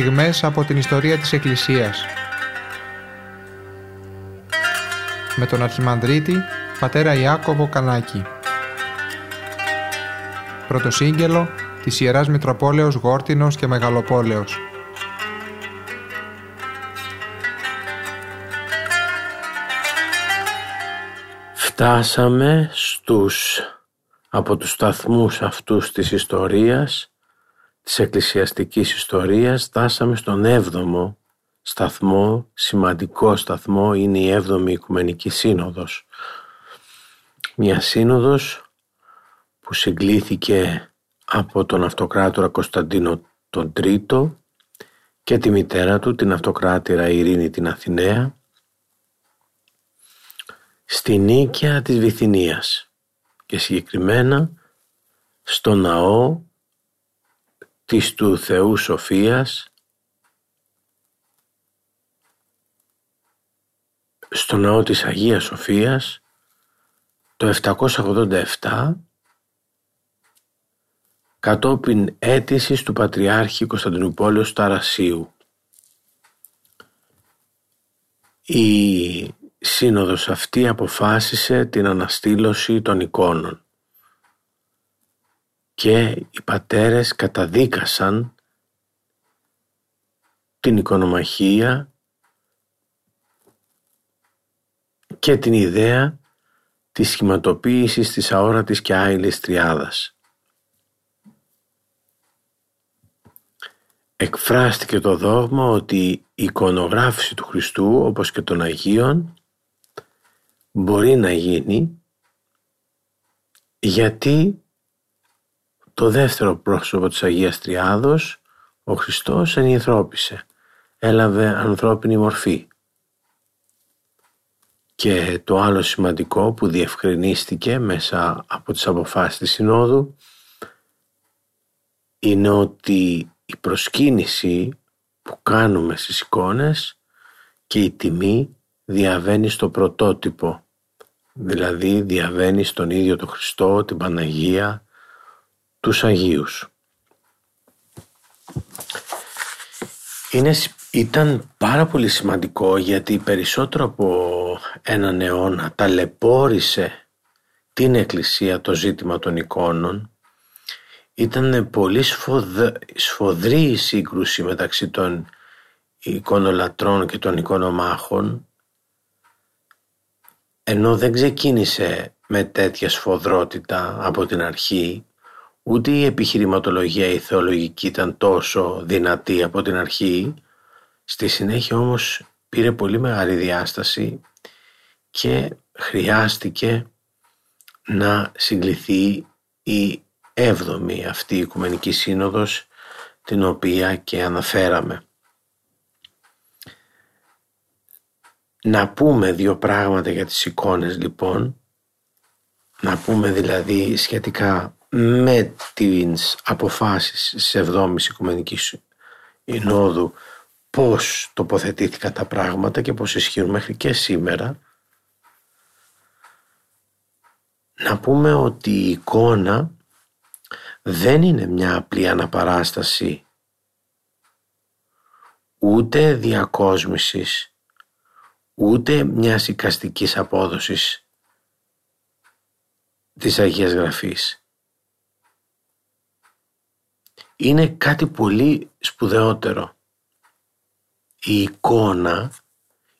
στιγμές από την ιστορία της Εκκλησίας. Με τον Αρχιμανδρίτη, πατέρα Ιάκωβο Κανάκη. Πρωτοσύγγελο της Ιεράς Μητροπόλεως Γόρτινος και Μεγαλοπόλεως. Φτάσαμε στους, από τους σταθμούς αυτούς της ιστορίας, της εκκλησιαστικής ιστορίας, φτάσαμε στον έβδομο σταθμό, σημαντικό σταθμό, είναι η έβδομη Οικουμενική Σύνοδος. Μια σύνοδος που συγκλήθηκε από τον αυτοκράτορα Κωνσταντίνο τον Τρίτο και τη μητέρα του, την αυτοκράτηρα Ειρήνη την Αθηναία, στη νίκαια της Βυθινίας και συγκεκριμένα στο ναό της του Θεού Σοφίας στο ναό της Αγίας Σοφίας το 787 κατόπιν αίτησης του Πατριάρχη Κωνσταντινούπολεως Ταρασίου. Η σύνοδος αυτή αποφάσισε την αναστήλωση των εικόνων και οι πατέρες καταδίκασαν την εικονομαχία και την ιδέα της σχηματοποίησης της αόρατης και άειλης τριάδας. Εκφράστηκε το δόγμα ότι η εικονογράφηση του Χριστού όπως και των Αγίων μπορεί να γίνει γιατί το δεύτερο πρόσωπο της Αγίας Τριάδος ο Χριστός ενηθρώπησε, έλαβε ανθρώπινη μορφή. Και το άλλο σημαντικό που διευκρινίστηκε μέσα από τις αποφάσεις της Συνόδου είναι ότι η προσκύνηση που κάνουμε στις εικόνες και η τιμή διαβαίνει στο πρωτότυπο, δηλαδή διαβαίνει στον ίδιο τον Χριστό, την Παναγία, τους Αγίους. Είναι, ήταν πάρα πολύ σημαντικό γιατί περισσότερο από έναν αιώνα ταλαιπώρησε την Εκκλησία το ζήτημα των εικόνων ήταν πολύ σφοδρή η σύγκρουση μεταξύ των εικονολατρών και των εικονομάχων ενώ δεν ξεκίνησε με τέτοια σφοδρότητα από την αρχή ούτε η επιχειρηματολογία η θεολογική ήταν τόσο δυνατή από την αρχή στη συνέχεια όμως πήρε πολύ μεγάλη διάσταση και χρειάστηκε να συγκληθεί η έβδομη αυτή η Οικουμενική Σύνοδος την οποία και αναφέραμε. Να πούμε δύο πράγματα για τις εικόνες λοιπόν, να πούμε δηλαδή σχετικά με τις αποφάσεις της εβδόμης Οικουμενικής Συνόδου πώς τοποθετήθηκαν τα πράγματα και πώς ισχύουν μέχρι και σήμερα. Να πούμε ότι η εικόνα δεν είναι μια απλή αναπαράσταση ούτε διακόσμησης ούτε μιας οικαστικής απόδοσης της Αγίας Γραφής. Είναι κάτι πολύ σπουδαιότερο. Η εικόνα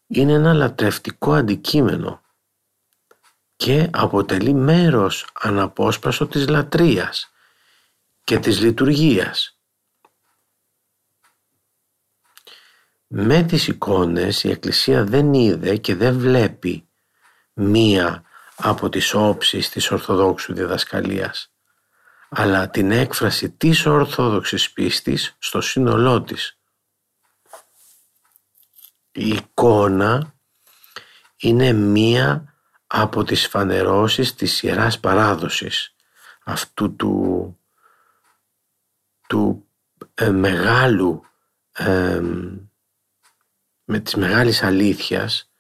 είναι ένα λατρευτικό αντικείμενο και αποτελεί μέρος αναπόσπαστο της λατρείας και της λειτουργίας. Με τις εικόνες η Εκκλησία δεν είδε και δεν βλέπει μία από τις όψεις της Ορθοδόξου διδασκαλίας αλλά την έκφραση της Ορθόδοξης πίστης στο σύνολό της. Η εικόνα είναι μία από τις φανερώσεις της Ιεράς Παράδοσης αυτού του του ε, μεγάλου με της μεγάλης αλήθειας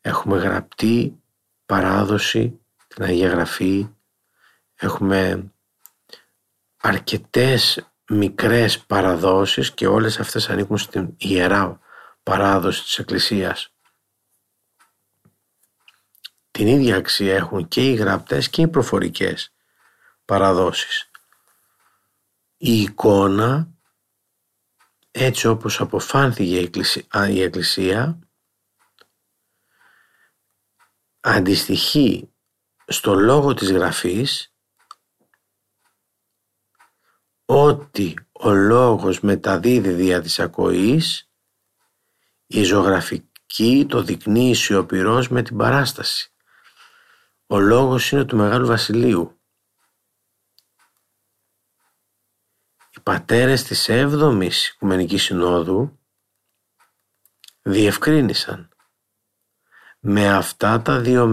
έχουμε γραπτή παράδοση την Αγία Γραφή έχουμε αρκετές μικρές παραδόσεις και όλες αυτές ανήκουν στην ιερά παράδοση της Εκκλησίας. Την ίδια αξία έχουν και οι γραπτές και οι προφορικές παραδόσεις. Η εικόνα έτσι όπως αποφάνθηκε η Εκκλησία αντιστοιχεί στο λόγο της γραφής ότι ο λόγος μεταδίδει δια της ακοής η ζωγραφική το δεικνύει σιωπηρός με την παράσταση. Ο λόγος είναι του Μεγάλου Βασιλείου. Οι πατέρες της 7ης Οικουμενικής Συνόδου διευκρίνησαν με αυτά τα δύο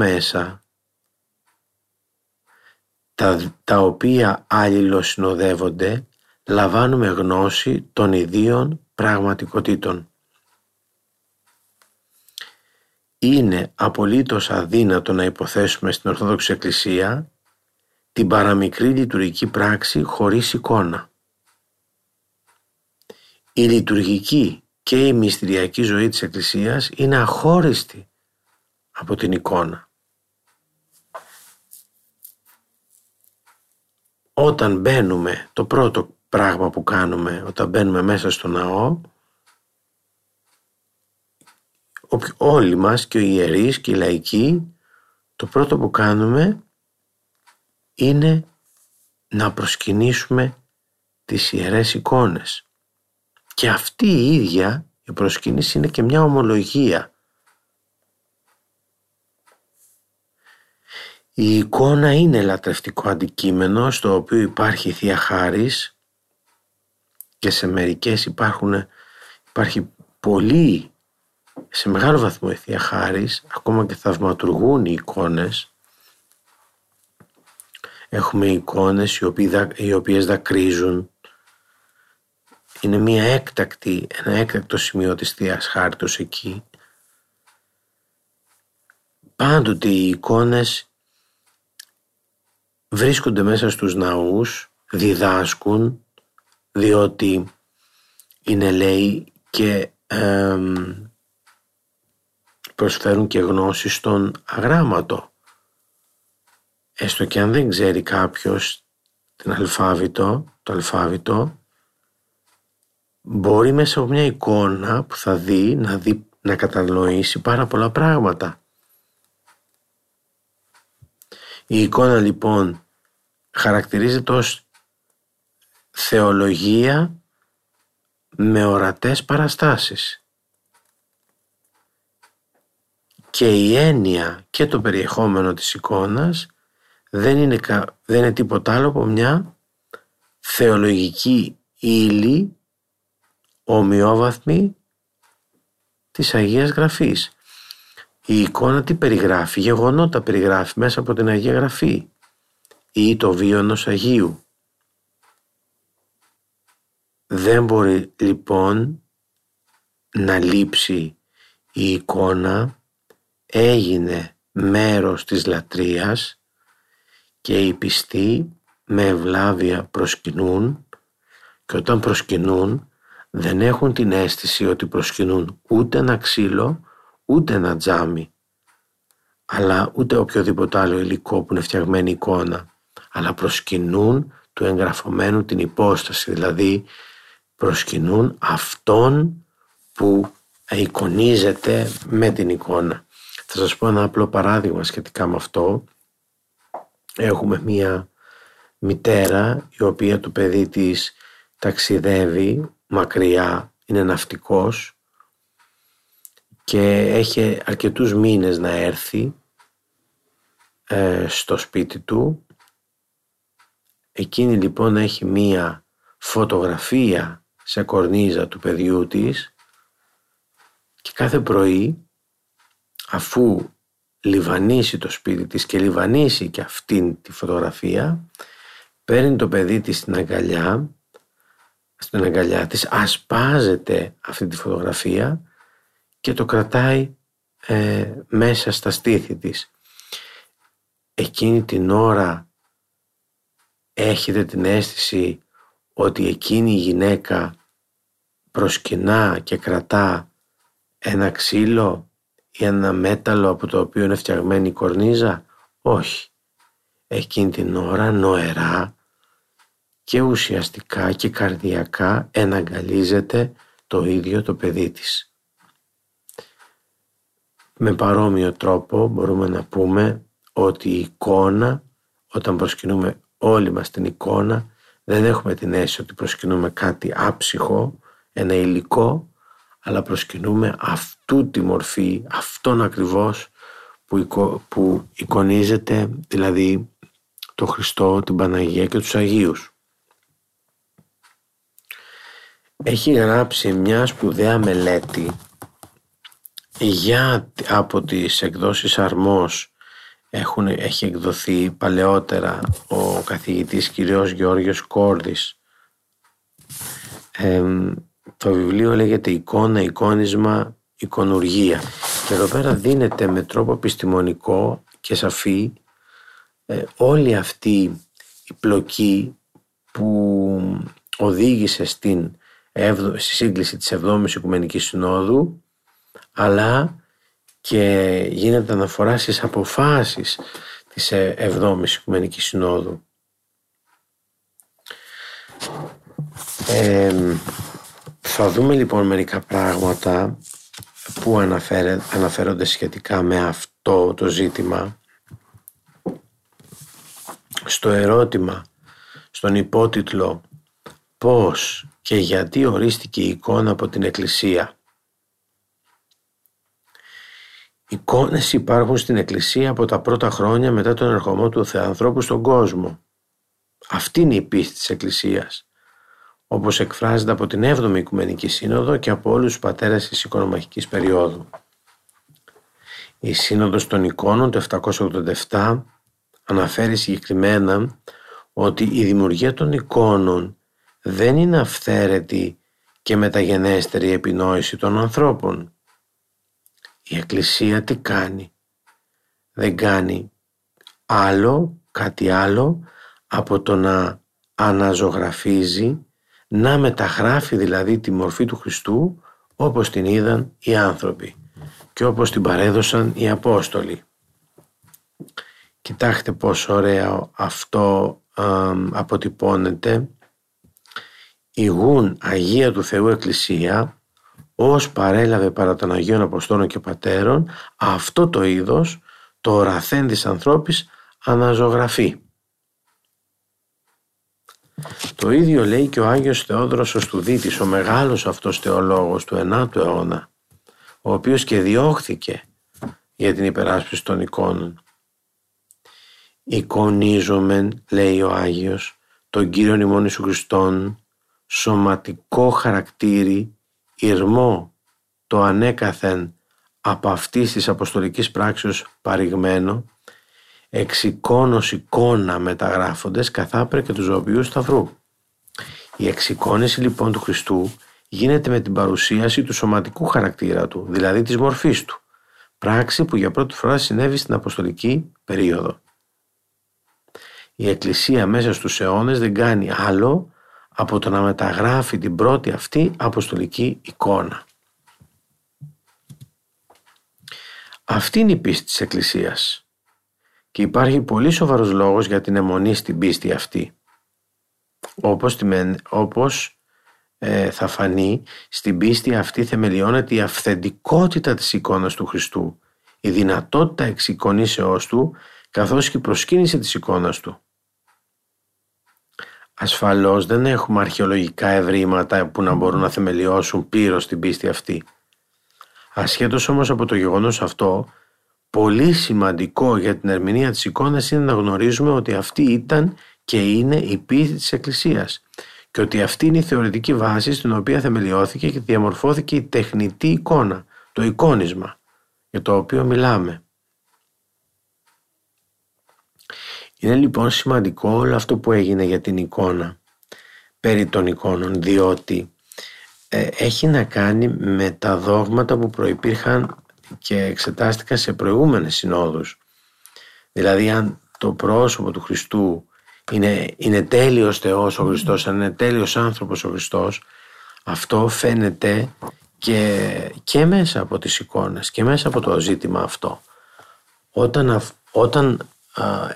τα, τα οποία αλληλοσυνοδεύονται λαμβάνουμε γνώση των ιδίων πραγματικότητων. Είναι απολύτως αδύνατο να υποθέσουμε στην Ορθόδοξη Εκκλησία την παραμικρή λειτουργική πράξη χωρίς εικόνα. Η λειτουργική και η μυστηριακή ζωή της Εκκλησίας είναι αχώριστη από την εικόνα. Όταν μπαίνουμε, το πρώτο πράγμα που κάνουμε όταν μπαίνουμε μέσα στο ναό, όλοι μας και οι ιερείς και οι λαϊκοί, το πρώτο που κάνουμε είναι να προσκυνήσουμε τις ιερές εικόνες. Και αυτή η ίδια η προσκύνηση είναι και μια ομολογία Η εικόνα είναι λατρευτικό αντικείμενο στο οποίο υπάρχει Θεία Χάρις και σε μερικές υπάρχουν, υπάρχει πολύ, σε μεγάλο βαθμό η Θεία Χάρις, ακόμα και θαυματουργούν οι εικόνες. Έχουμε εικόνες οι, οι οποίες δακρύζουν. Είναι μια έκτακτη, ένα έκτακτο σημείο της Θείας Χάριτος εκεί. Πάντοτε οι εικόνες βρίσκονται μέσα στους ναούς, διδάσκουν, διότι είναι λέει και προσφέρουν και γνώση στον αγράμματο. Έστω και αν δεν ξέρει κάποιος την αλφάβητο, το αλφάβητο, μπορεί μέσα από μια εικόνα που θα δει να, δει, να κατανοήσει πάρα πολλά πράγματα. Η εικόνα λοιπόν χαρακτηρίζεται ως θεολογία με ορατές παραστάσεις. Και η έννοια και το περιεχόμενο της εικόνας δεν είναι, δεν είναι τίποτα άλλο από μια θεολογική ύλη ομοιόβαθμη της Αγίας Γραφής. Η εικόνα τι περιγράφει, γεγονότα περιγράφει μέσα από την Αγία Γραφή ή το βίο ενός Αγίου. Δεν μπορεί λοιπόν να λείψει η εικόνα, έγινε μέρος της λατρείας και οι πιστοί με ευλάβεια προσκυνούν και όταν προσκυνούν δεν έχουν την αίσθηση ότι προσκυνούν ούτε ένα ξύλο ούτε ένα τζάμι, αλλά ούτε οποιοδήποτε άλλο υλικό που είναι φτιαγμένη εικόνα, αλλά προσκυνούν του εγγραφωμένου την υπόσταση, δηλαδή προσκυνούν αυτόν που εικονίζεται με την εικόνα. Θα σας πω ένα απλό παράδειγμα σχετικά με αυτό. Έχουμε μία μητέρα η οποία το παιδί της ταξιδεύει μακριά, είναι ναυτικός και έχει αρκετούς μήνες να έρθει ε, στο σπίτι του. Εκείνη λοιπόν έχει μία φωτογραφία σε κορνίζα του παιδιού της και κάθε πρωί αφού λιβανίσει το σπίτι της και λιβανίσει και αυτήν τη φωτογραφία παίρνει το παιδί της στην αγκαλιά στην αγκαλιά της ασπάζεται αυτή τη φωτογραφία και το κρατάει ε, μέσα στα στήθη της. Εκείνη την ώρα έχετε την αίσθηση ότι εκείνη η γυναίκα προσκυνά και κρατά ένα ξύλο ή ένα μέταλλο από το οποίο είναι φτιαγμένη η κορνίζα; Όχι. Εκείνη την ώρα νοερά και ουσιαστικά και καρδιακά εναγκαλίζεται το ίδιο το παιδί της. Με παρόμοιο τρόπο μπορούμε να πούμε ότι η εικόνα, όταν προσκυνούμε όλοι μας την εικόνα, δεν έχουμε την αίσθηση ότι προσκυνούμε κάτι άψυχο, ένα υλικό, αλλά προσκυνούμε αυτού τη μορφή, αυτόν ακριβώς που, που εικονίζεται, δηλαδή το Χριστό, την Παναγία και τους Αγίους. Έχει γράψει μια σπουδαία μελέτη για από τις εκδόσεις Αρμός έχουν, έχει εκδοθεί παλαιότερα ο καθηγητής κυρίως Γεώργιος Κόρδης. Το βιβλίο λέγεται «Εικόνα, εικόνισμα, εικονουργία» και εδώ πέρα δίνεται με τρόπο επιστημονικό και σαφή ε, όλη αυτή η πλοκή που οδήγησε στην στη σύγκληση της 7ης Οικουμενικής Συνόδου αλλά και γίνεται αναφορά στις αποφάσεις της 7ης Οικουμενικής Συνόδου. θα δούμε λοιπόν μερικά πράγματα που αναφέρονται σχετικά με αυτό το ζήτημα στο ερώτημα, στον υπότιτλο πώς και γιατί ορίστηκε η εικόνα από την Εκκλησία. Εικόνες υπάρχουν στην Εκκλησία από τα πρώτα χρόνια μετά τον ερχομό του Θεανθρώπου στον κόσμο. Αυτή είναι η πίστη της Εκκλησίας, όπως εκφράζεται από την 7η Οικουμενική Σύνοδο και από όλους τους πατέρες της οικονομαχικής περίοδου. Η Σύνοδος των Εικόνων του 787 αναφέρει συγκεκριμένα ότι η δημιουργία των εικόνων δεν είναι αυθαίρετη και μεταγενέστερη επινόηση των ανθρώπων. Η Εκκλησία τι κάνει; Δεν κάνει άλλο, κάτι άλλο από το να αναζωγραφίζει, να μεταγράφει δηλαδή τη μορφή του Χριστού όπως την είδαν οι άνθρωποι και όπως την παρέδωσαν οι Απόστολοι. Κοιτάξτε πόσο ωραία αυτό αποτυπώνεται ηγούν Αγία του Θεού Εκκλησία ως παρέλαβε παρά των Αγίων Αποστόλων και Πατέρων αυτό το είδος το οραθέν της ανθρώπης αναζωγραφεί. Το ίδιο λέει και ο Άγιος Θεόδρος ο Στουδίτης, ο μεγάλος αυτός θεολόγος του 9ου αιώνα, ο οποίος και διώχθηκε για την υπεράσπιση των εικόνων. «Εικονίζομεν», λέει ο Άγιος, τον Κύριον ημών Ιησού Χριστόν, σωματικό χαρακτήρι, ηρμό το ανέκαθεν από αυτής της αποστολικής πράξεως παρηγμένο, εξοικόνος εικόνα μεταγράφοντες καθάπρε και τους ζωοποιού σταυρού. Η εξοικόνηση λοιπόν του Χριστού γίνεται με την παρουσίαση του σωματικού χαρακτήρα του, δηλαδή της μορφής του, πράξη που για πρώτη φορά συνέβη στην αποστολική περίοδο. Η Εκκλησία μέσα στους αιώνες δεν κάνει άλλο από το να μεταγράφει την πρώτη αυτή αποστολική εικόνα. Αυτή είναι η πίστη της Εκκλησίας και υπάρχει πολύ σοβαρός λόγος για την αιμονή στην πίστη αυτή. Όπως, όπως ε, θα φανεί, στην πίστη αυτή θεμελιώνεται η αυθεντικότητα της εικόνας του Χριστού, η δυνατότητα εξεικονίσεώς του, καθώς και η προσκύνηση της εικόνας του. Ασφαλώς δεν έχουμε αρχαιολογικά ευρήματα που να μπορούν να θεμελιώσουν πλήρως την πίστη αυτή. Ασχέτως όμως από το γεγονός αυτό, πολύ σημαντικό για την ερμηνεία της εικόνας είναι να γνωρίζουμε ότι αυτή ήταν και είναι η πίστη της Εκκλησίας και ότι αυτή είναι η θεωρητική βάση στην οποία θεμελιώθηκε και διαμορφώθηκε η τεχνητή εικόνα, το εικόνισμα, για το οποίο μιλάμε. Είναι λοιπόν σημαντικό όλο αυτό που έγινε για την εικόνα περί των εικόνων διότι ε, έχει να κάνει με τα δόγματα που προϋπήρχαν και εξετάστηκαν σε προηγούμενες συνόδους. Δηλαδή αν το πρόσωπο του Χριστού είναι, είναι τέλειος Θεός ο Χριστός, είναι τέλειος άνθρωπος ο Χριστός, αυτό φαίνεται και, και μέσα από τις εικόνες και μέσα από το ζήτημα αυτό. Όταν, όταν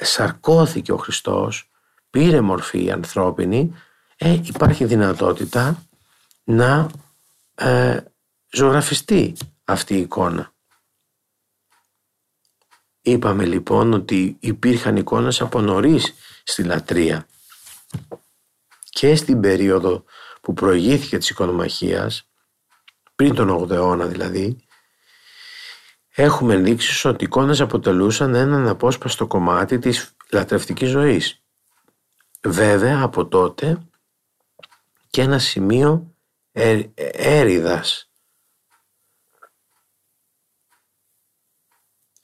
σαρκώθηκε ο Χριστός, πήρε μορφή ανθρώπινη, ε, υπάρχει δυνατότητα να ε, ζωγραφιστεί αυτή η εικόνα. Είπαμε λοιπόν ότι υπήρχαν εικόνες από νωρίς στη λατρεία και στην περίοδο που προηγήθηκε της οικονομαχίας, πριν τον 8ο αιώνα δηλαδή, έχουμε ενδείξεις ότι οι εικόνες αποτελούσαν έναν απόσπαστο κομμάτι της λατρευτικής ζωής. Βέβαια από τότε και ένα σημείο έριδας.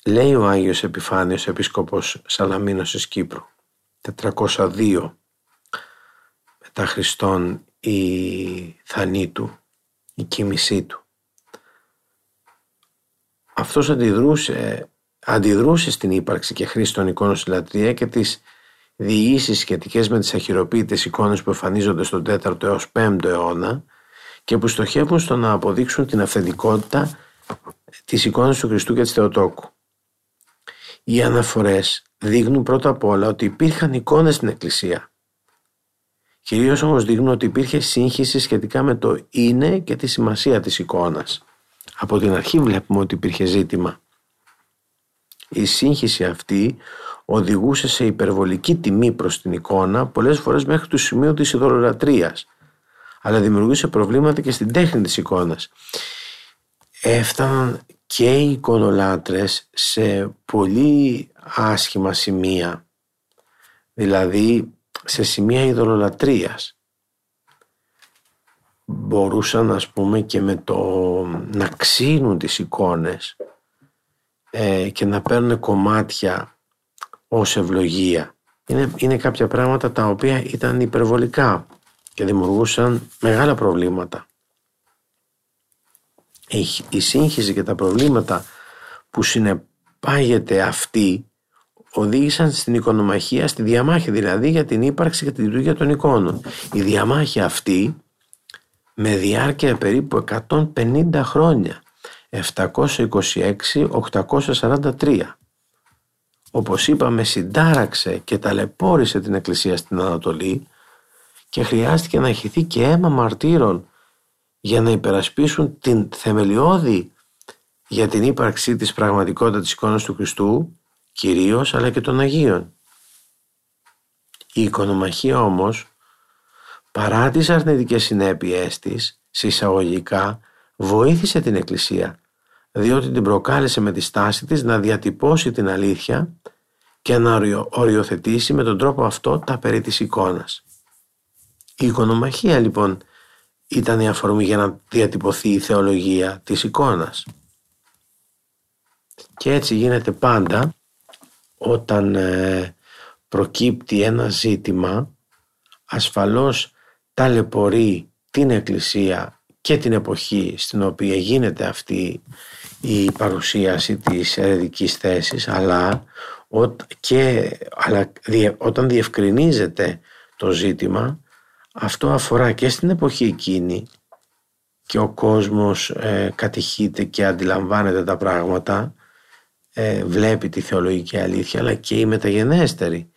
Λέει ο Άγιος Επιφάνιος, Επίσκοπος Σαλαμίνος της Κύπρου, 402 μετά Χριστόν η θανή του, η κοίμησή του. Αυτός αντιδρούσε, αντιδρούσε στην ύπαρξη και χρήση των εικόνων στη λατρεία και τις διηγήσεις σχετικές με τις αχυροποίητες εικόνες που εμφανίζονται στον 4ο έως 5ο αιώνα και που στοχεύουν στο να αποδείξουν την αυθεντικότητα της εικόνας του Χριστού και της Θεοτόκου. Οι αναφορές δείχνουν πρώτα απ' όλα ότι υπήρχαν εικόνες στην Εκκλησία Κυρίως όμως δείχνουν ότι υπήρχε σύγχυση σχετικά με το είναι και τη σημασία της εικόνας. Από την αρχή βλέπουμε ότι υπήρχε ζήτημα. Η σύγχυση αυτή οδηγούσε σε υπερβολική τιμή προς την εικόνα πολλές φορές μέχρι το σημείο της ειδωλολατρείας αλλά δημιουργούσε προβλήματα και στην τέχνη της εικόνας. Έφταναν και οι εικονολάτρες σε πολύ άσχημα σημεία δηλαδή σε σημεία ειδωλολατρείας. Μπορούσαν ας πούμε και με το να ξύνουν τις εικόνες ε, και να παίρνουν κομμάτια ως ευλογία. Είναι, είναι κάποια πράγματα τα οποία ήταν υπερβολικά και δημιουργούσαν μεγάλα προβλήματα. Η, η σύγχυση και τα προβλήματα που συνεπάγεται αυτή οδήγησαν στην οικονομαχία, στη διαμάχη δηλαδή για την ύπαρξη και τη λειτουργία των εικόνων. Η διαμάχη αυτή με διάρκεια περίπου 150 χρόνια, 726-843. Όπως είπαμε συντάραξε και ταλαιπώρησε την Εκκλησία στην Ανατολή και χρειάστηκε να χυθεί και αίμα μαρτύρων για να υπερασπίσουν την θεμελιώδη για την ύπαρξή της πραγματικότητα της εικόνας του Χριστού κυρίως αλλά και των Αγίων. Η οικονομαχία όμως παρά τις αρνητικές συνέπειές της συσσαγωγικά βοήθησε την Εκκλησία διότι την προκάλεσε με τη στάση της να διατυπώσει την αλήθεια και να οριοθετήσει με τον τρόπο αυτό τα περί της εικόνας. Η οικονομαχία λοιπόν ήταν η αφορμή για να διατυπωθεί η θεολογία της εικόνας. Και έτσι γίνεται πάντα όταν ε, προκύπτει ένα ζήτημα ασφαλώς ταλαιπωρεί την Εκκλησία και την εποχή στην οποία γίνεται αυτή η παρουσίαση της ερεδικής θέσης αλλά, και, αλλά όταν διευκρινίζεται το ζήτημα αυτό αφορά και στην εποχή εκείνη και ο κόσμος ε, κατηχείται και αντιλαμβάνεται τα πράγματα ε, βλέπει τη θεολογική αλήθεια αλλά και η μεταγενέστερη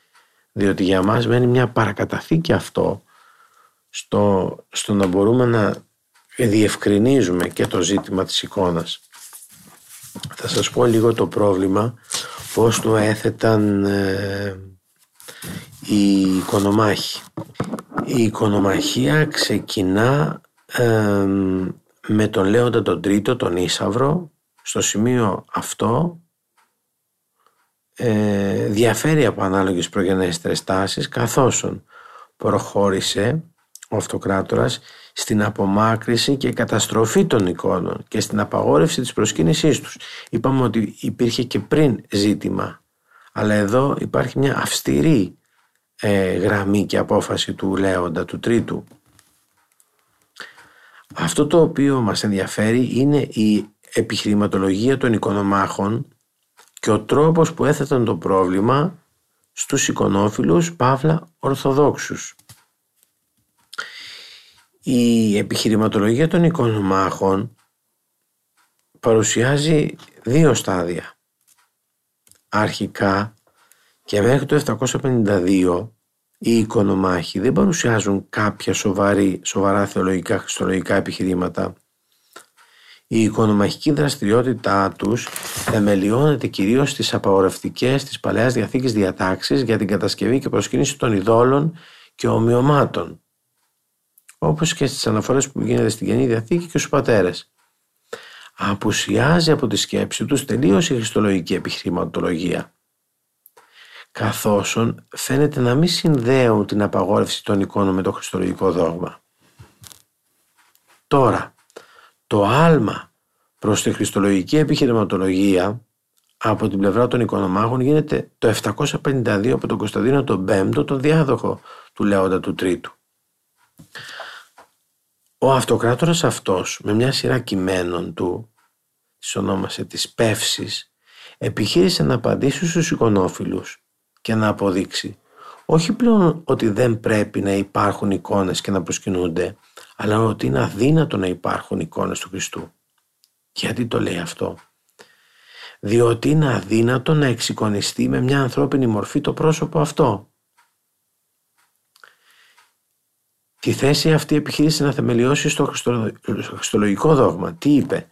διότι για μας μένει μια παρακαταθήκη αυτό στο, στο να μπορούμε να διευκρινίζουμε και το ζήτημα της εικόνας. Θα σας πω λίγο το πρόβλημα πώς το έθεταν ε, οι οικονομάχοι. Η οικονομαχία ξεκινά ε, με τον Λέοντα τον Τρίτο, τον Ίσαυρο. Στο σημείο αυτό ε, διαφέρει από ανάλογες προγενέστερες τάσεις καθώς προχώρησε ο αυτοκράτορας στην απομάκρυση και καταστροφή των εικόνων και στην απαγόρευση της προσκύνησής τους. Είπαμε ότι υπήρχε και πριν ζήτημα, αλλά εδώ υπάρχει μια αυστηρή ε, γραμμή και απόφαση του Λέοντα, του Τρίτου. Αυτό το οποίο μας ενδιαφέρει είναι η επιχειρηματολογία των οικονομάχων και ο τρόπος που έθεταν το πρόβλημα στους εικονόφιλους Παύλα Ορθοδόξους. Η επιχειρηματολογία των εικονομάχων παρουσιάζει δύο στάδια. Αρχικά και μέχρι το 752 οι οικονομάχοι δεν παρουσιάζουν κάποια σοβαρή, σοβαρά θεολογικά χριστολογικά επιχειρήματα. Η οικονομαχική δραστηριότητά τους θεμελιώνεται κυρίως στις απαγορευτικές της Παλαιάς Διαθήκης διατάξεις για την κατασκευή και προσκύνηση των ειδόλων και ομοιωμάτων όπως και στις αναφορές που γίνεται στην Καινή Διαθήκη και στους πατέρες. Απουσιάζει από τη σκέψη τους τελείως η χριστολογική επιχειρηματολογία καθώς φαίνεται να μην συνδέουν την απαγόρευση των εικόνων με το χριστολογικό δόγμα. Τώρα, το άλμα προς τη χριστολογική επιχειρηματολογία από την πλευρά των οικονομάχων γίνεται το 752 από τον Κωνσταντίνο τον Πέμπτο, τον διάδοχο του Λέοντα του Τρίτου. Ο αυτοκράτορας αυτός με μια σειρά κειμένων του, τις ονόμασε τις πεύσεις, επιχείρησε να απαντήσει στους εικονόφιλους και να αποδείξει όχι πλέον ότι δεν πρέπει να υπάρχουν εικόνες και να προσκυνούνται, αλλά ότι είναι αδύνατο να υπάρχουν εικόνες του Χριστού. Γιατί το λέει αυτό; Διότι είναι αδύνατο να εξεικονιστεί με μια ανθρώπινη μορφή το πρόσωπο αυτό. Τη θέση αυτή επιχείρησε να θεμελιώσει στο χριστολογικό δόγμα. Τι είπε;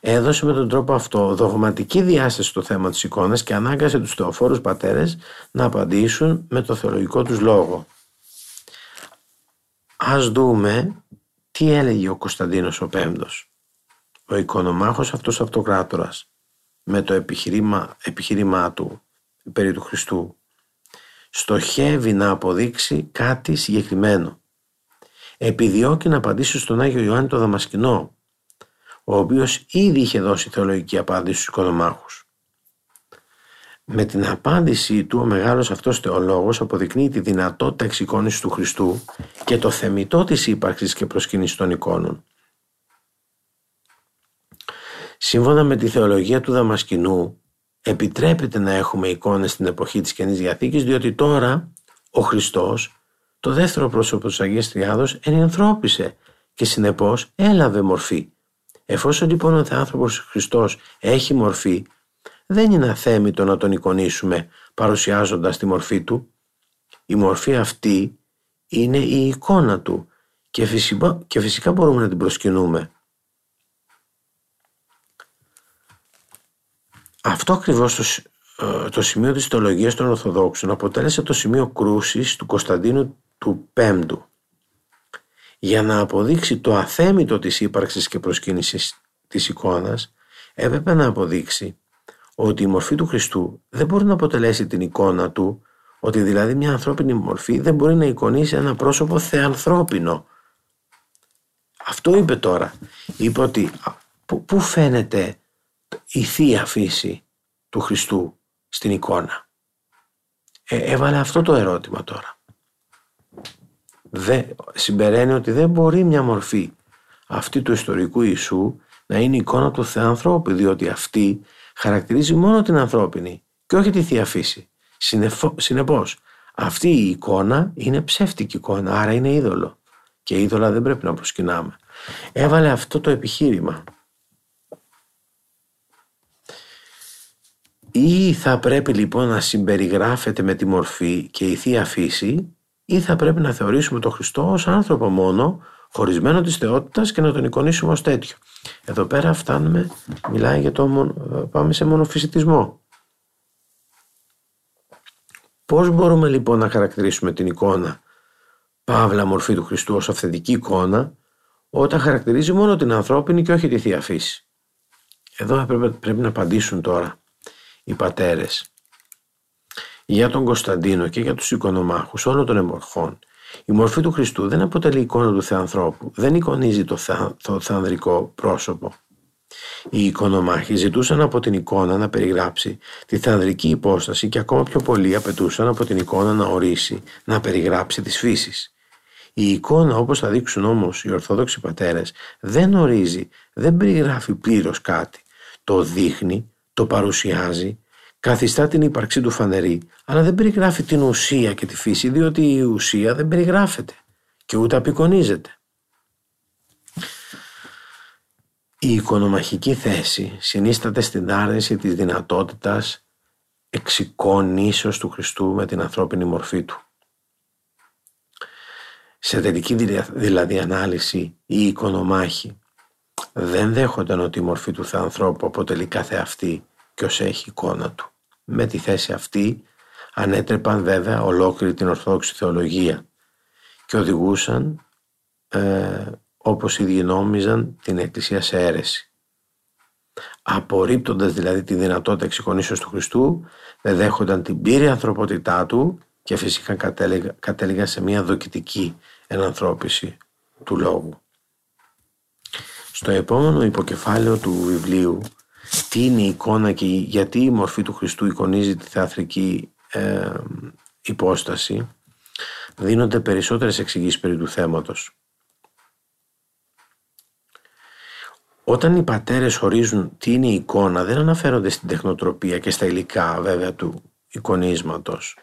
Έδωσε με τον τρόπο αυτό δογματική διάσταση στο θέμα της εικόνας και ανάγκασε τους θεοφόρους πατέρες να απαντήσουν με το θεολογικό τους λόγο. Ας δούμε τι έλεγε ο Κωνσταντίνος ο Πέμπτος, ο οικονομάχος αυτός αυτοκράτορας, με το επιχειρήμα, επιχείρημά του περί του Χριστού. Στοχεύει να αποδείξει κάτι συγκεκριμένο. Επιδιώκει να απαντήσει στον Άγιο Ιωάννη το Δαμασκηνό ο οποίος ήδη είχε δώσει θεολογική απάντηση στους οικονομάχους. Με την απάντησή του ο μεγάλος αυτός θεολόγος αποδεικνύει τη δυνατότητα εξοικόνησης του Χριστού και το θεμητό της ύπαρξης και προσκύνησης των εικόνων. Σύμφωνα με τη θεολογία του Δαμασκηνού επιτρέπεται να έχουμε εικόνες στην εποχή της Καινής Διαθήκης διότι τώρα ο Χριστός το δεύτερο πρόσωπο της Αγίας Τριάδος ενανθρώπισε και συνεπώς έλαβε μορφή Εφόσον λοιπόν ο Θεάνθρωπος Χριστός έχει μορφή, δεν είναι αθέμητο να τον εικονίσουμε παρουσιάζοντας τη μορφή του. Η μορφή αυτή είναι η εικόνα του και φυσικά, και φυσικά μπορούμε να την προσκυνούμε. Αυτό ακριβώς το, ε, το σημείο της θεολογίας των Ορθοδόξων αποτέλεσε το σημείο κρούσης του Κωνσταντίνου του Πέμπτου για να αποδείξει το αθέμητο της ύπαρξης και προσκύνησης της εικόνας, έπρεπε να αποδείξει ότι η μορφή του Χριστού δεν μπορεί να αποτελέσει την εικόνα του, ότι δηλαδή μια ανθρώπινη μορφή δεν μπορεί να εικονίσει ένα πρόσωπο θεανθρώπινο. Αυτό είπε τώρα. Είπε ότι πού φαίνεται η θεία φύση του Χριστού στην εικόνα. Ε, έβαλε αυτό το ερώτημα τώρα δε, συμπεραίνει ότι δεν μπορεί μια μορφή αυτή του ιστορικού Ιησού να είναι εικόνα του Θεανθρώπου, διότι αυτή χαρακτηρίζει μόνο την ανθρώπινη και όχι τη Θεία Φύση. Συνεπώς, αυτή η εικόνα είναι ψεύτικη εικόνα, άρα είναι είδωλο. Και είδωλα δεν πρέπει να προσκυνάμε. Έβαλε αυτό το επιχείρημα. Ή θα πρέπει λοιπόν να συμπεριγράφεται με τη μορφή και η Θεία Φύση ή θα πρέπει να θεωρήσουμε τον Χριστό ως άνθρωπο μόνο, χωρισμένο της θεότητας και να τον εικονίσουμε ως τέτοιο. Εδώ πέρα φτάνουμε, μιλάει για το, πάμε σε μονοφυσιτισμό. Πώς μπορούμε λοιπόν να χαρακτηρίσουμε την εικόνα παύλα μορφή του Χριστού ως αυθεντική εικόνα όταν χαρακτηρίζει μόνο την ανθρώπινη και όχι τη Θεία Φύση; Εδώ πρέπει, πρέπει να απαντήσουν τώρα οι πατέρες για τον Κωνσταντίνο και για τους οικονομάχους όλων των εποχών. Η μορφή του Χριστού δεν αποτελεί εικόνα του Θεανθρώπου, δεν εικονίζει το, θεα, το θεανδρικό πρόσωπο. Οι οικονομάχοι ζητούσαν από την εικόνα να περιγράψει τη θεανδρική υπόσταση και ακόμα πιο πολύ απαιτούσαν από την εικόνα να ορίσει, να περιγράψει τις φύσεις. Η εικόνα όπως θα δείξουν όμως οι Ορθόδοξοι πατέρες δεν ορίζει, δεν περιγράφει πλήρως κάτι. Το δείχνει, το παρουσιάζει καθιστά την ύπαρξή του φανερή, αλλά δεν περιγράφει την ουσία και τη φύση, διότι η ουσία δεν περιγράφεται και ούτε απεικονίζεται. Η οικονομαχική θέση συνίσταται στην άρνηση της δυνατότητας εξοικονήσεως του Χριστού με την ανθρώπινη μορφή του. Σε τελική δηλαδή ανάλυση, οι οικονομάχοι δεν δέχονταν ότι η μορφή του Θεανθρώπου αποτελεί κάθε αυτή και ως έχει εικόνα του. Με τη θέση αυτή ανέτρεπαν βέβαια ολόκληρη την Ορθόδοξη Θεολογία και οδηγούσαν ε, όπως ήδη νόμιζαν την Εκκλησία σε αίρεση. Απορρίπτοντας δηλαδή τη δυνατότητα εξοικονήσεως του Χριστού, δεν δέχονταν την πύρη ανθρωπότητά του και φυσικά κατέληγαν σε μια δοκιτική ενανθρώπιση του λόγου. Στο επόμενο υποκεφάλαιο του βιβλίου τι είναι η εικόνα και γιατί η μορφή του Χριστού εικονίζει τη θεατρική ε, υπόσταση δίνονται περισσότερες εξηγήσεις περί του θέματος. Όταν οι πατέρες ορίζουν τι είναι η εικόνα δεν αναφέρονται στην τεχνοτροπία και στα υλικά βέβαια του εικονίσματος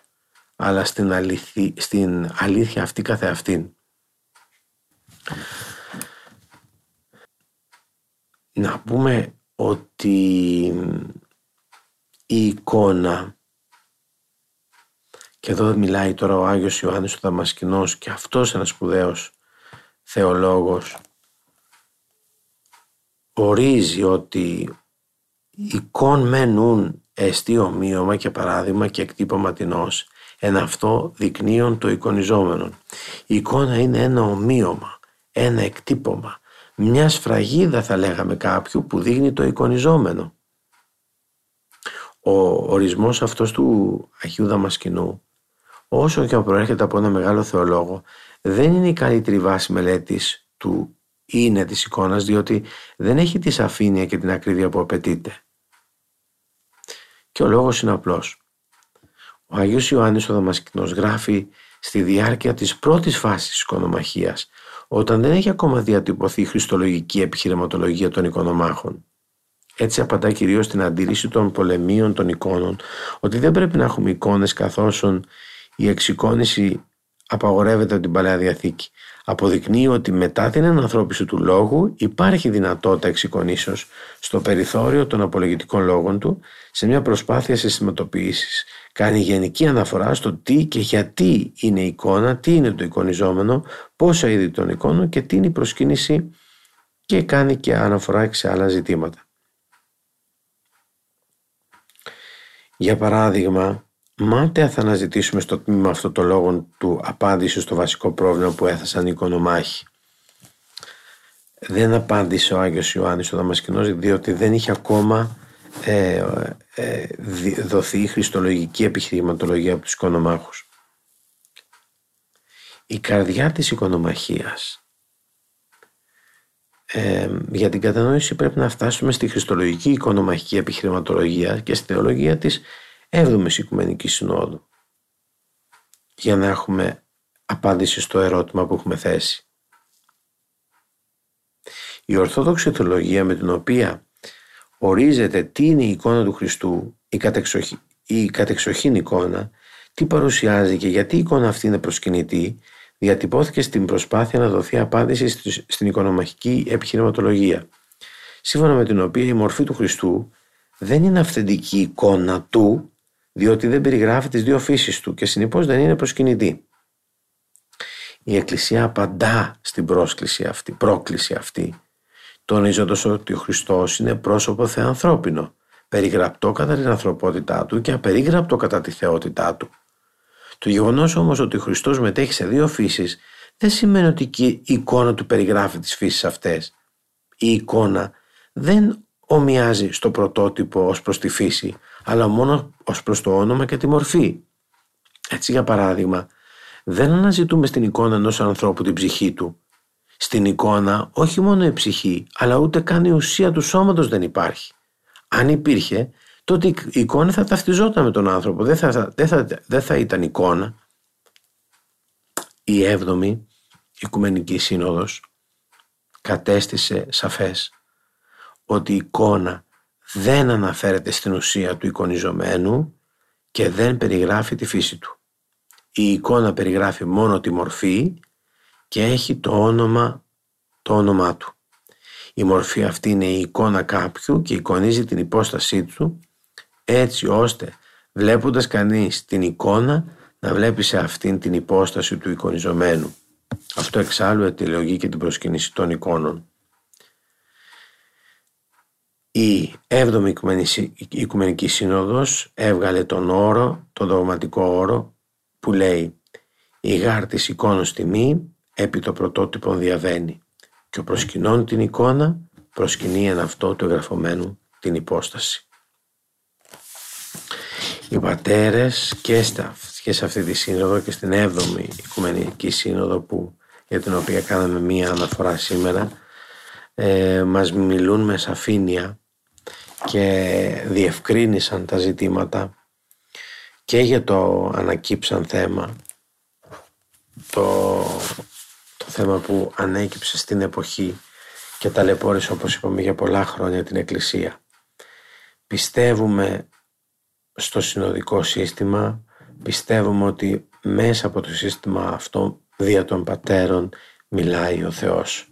αλλά στην, αληθι... στην αλήθεια αυτή καθεαυτήν. Να πούμε ότι η εικόνα και εδώ μιλάει τώρα ο Άγιος Ιωάννης ο Δαμασκηνός και αυτός ένας σπουδαίος θεολόγος ορίζει ότι εικόν μενούν εστί ομοίωμα και παράδειγμα και εκτύπωμα τεινός εν αυτό δεικνύουν το εικονιζόμενο. Η εικόνα είναι ένα ομοίωμα, ένα εκτύπωμα, μια σφραγίδα θα λέγαμε κάποιου που δείχνει το εικονιζόμενο. Ο ορισμός αυτός του Αγίου Δαμασκηνού όσο και αν προέρχεται από ένα μεγάλο θεολόγο δεν είναι η καλύτερη βάση μελέτης του είναι της εικόνας διότι δεν έχει τη σαφήνεια και την ακρίβεια που απαιτείται. Και ο λόγος είναι απλός. Ο Αγίος Ιωάννης ο Δαμασκηνός γράφει στη διάρκεια της πρώτης φάσης της οικονομαχίας όταν δεν έχει ακόμα διατυπωθεί η χριστολογική επιχειρηματολογία των οικονομάχων. Έτσι απαντά κυρίως στην αντίληψη των πολεμίων των εικόνων ότι δεν πρέπει να έχουμε εικόνες καθώς η εξοικόνηση απαγορεύεται από την Παλαιά Διαθήκη. Αποδεικνύει ότι μετά την ενανθρώπιση του λόγου υπάρχει δυνατότητα εξοικονήσεως στο περιθώριο των απολογητικών λόγων του σε μια προσπάθεια συστηματοποίησης. Κάνει γενική αναφορά στο τι και γιατί είναι η εικόνα, τι είναι το εικονιζόμενο, πόσα είδη των εικόνων και τι είναι η προσκύνηση και κάνει και αναφορά σε άλλα ζητήματα. Για παράδειγμα, μάταια θα αναζητήσουμε στο τμήμα αυτό το λόγο του απάντηση στο βασικό πρόβλημα που έθεσαν οι οικονομάχοι. Δεν απάντησε ο Άγιος Ιωάννης ο Δαμασκηνός διότι δεν είχε ακόμα ε, ε, δοθεί χριστολογική επιχειρηματολογία από τους οικονομάχους. Η καρδιά της οικονομαχίας ε, για την κατανόηση πρέπει να φτάσουμε στη χριστολογική οικονομαχική επιχειρηματολογία και στη θεολογία της 7ης Οικουμενικής Συνόδου για να έχουμε απάντηση στο ερώτημα που έχουμε θέσει. Η Ορθόδοξη Θεολογία με την οποία ορίζεται τι είναι η εικόνα του Χριστού, η, κατεξοχή, η κατεξοχήν εικόνα, τι παρουσιάζει και γιατί η εικόνα αυτή είναι προσκυνητή, διατυπώθηκε στην προσπάθεια να δοθεί απάντηση στην οικονομαχική επιχειρηματολογία, σύμφωνα με την οποία η μορφή του Χριστού δεν είναι αυθεντική εικόνα του, διότι δεν περιγράφει τις δύο φύσεις του και συνεπώς δεν είναι προσκυνητή. Η Εκκλησία απαντά στην πρόσκληση αυτή, πρόκληση αυτή τονίζοντας ότι ο Χριστός είναι πρόσωπο θεανθρώπινο, περιγραπτό κατά την ανθρωπότητά του και απερίγραπτο κατά τη θεότητά του. Το γεγονός όμως ότι ο Χριστός μετέχει σε δύο φύσεις δεν σημαίνει ότι η εικόνα του περιγράφει τις φύσεις αυτές. Η εικόνα δεν ομοιάζει στο πρωτότυπο ως προς τη φύση, αλλά μόνο ως προς το όνομα και τη μορφή. Έτσι για παράδειγμα, δεν αναζητούμε στην εικόνα ενός ανθρώπου την ψυχή του, στην εικόνα όχι μόνο η ψυχή, αλλά ούτε καν η ουσία του σώματος δεν υπάρχει. Αν υπήρχε, τότε η εικόνα θα ταυτιζόταν με τον άνθρωπο, δεν θα, δεν θα, δεν θα ήταν εικόνα. Η έβδομη Οικουμενική Σύνοδος κατέστησε σαφές ότι η εικόνα δεν αναφέρεται στην ουσία του εικονιζομένου και δεν περιγράφει τη φύση του. Η εικόνα περιγράφει μόνο τη μορφή και έχει το όνομα, το όνομά του. Η μορφή αυτή είναι η εικόνα κάποιου και εικονίζει την υπόστασή του έτσι ώστε βλέποντας κανείς την εικόνα να βλέπει σε αυτήν την υπόσταση του εικονιζομένου. Αυτό εξάλλου αιτιολογεί και την προσκυνήση των εικόνων. Η 7η Οικουμενική Σύνοδος έβγαλε τον όρο, τον δογματικό όρο που λέει «Η γάρ της εικόνος τιμή επί το πρωτότυπο διαβαίνει και ο προσκυνών την εικόνα προσκυνεί εν αυτό του εγγραφωμένου την υπόσταση». Οι πατέρες και, στα, και σε αυτή τη σύνοδο και στην 7η Οικουμενική Σύνοδο που, για την οποία κάναμε μία αναφορά σήμερα ε, μας μιλούν με σαφήνεια και διευκρίνησαν τα ζητήματα και για το ανακύψαν θέμα το, το θέμα που ανέκυψε στην εποχή και ταλαιπώρησε όπως είπαμε για πολλά χρόνια την Εκκλησία. Πιστεύουμε στο συνοδικό σύστημα, πιστεύουμε ότι μέσα από το σύστημα αυτό δια των πατέρων μιλάει ο Θεός.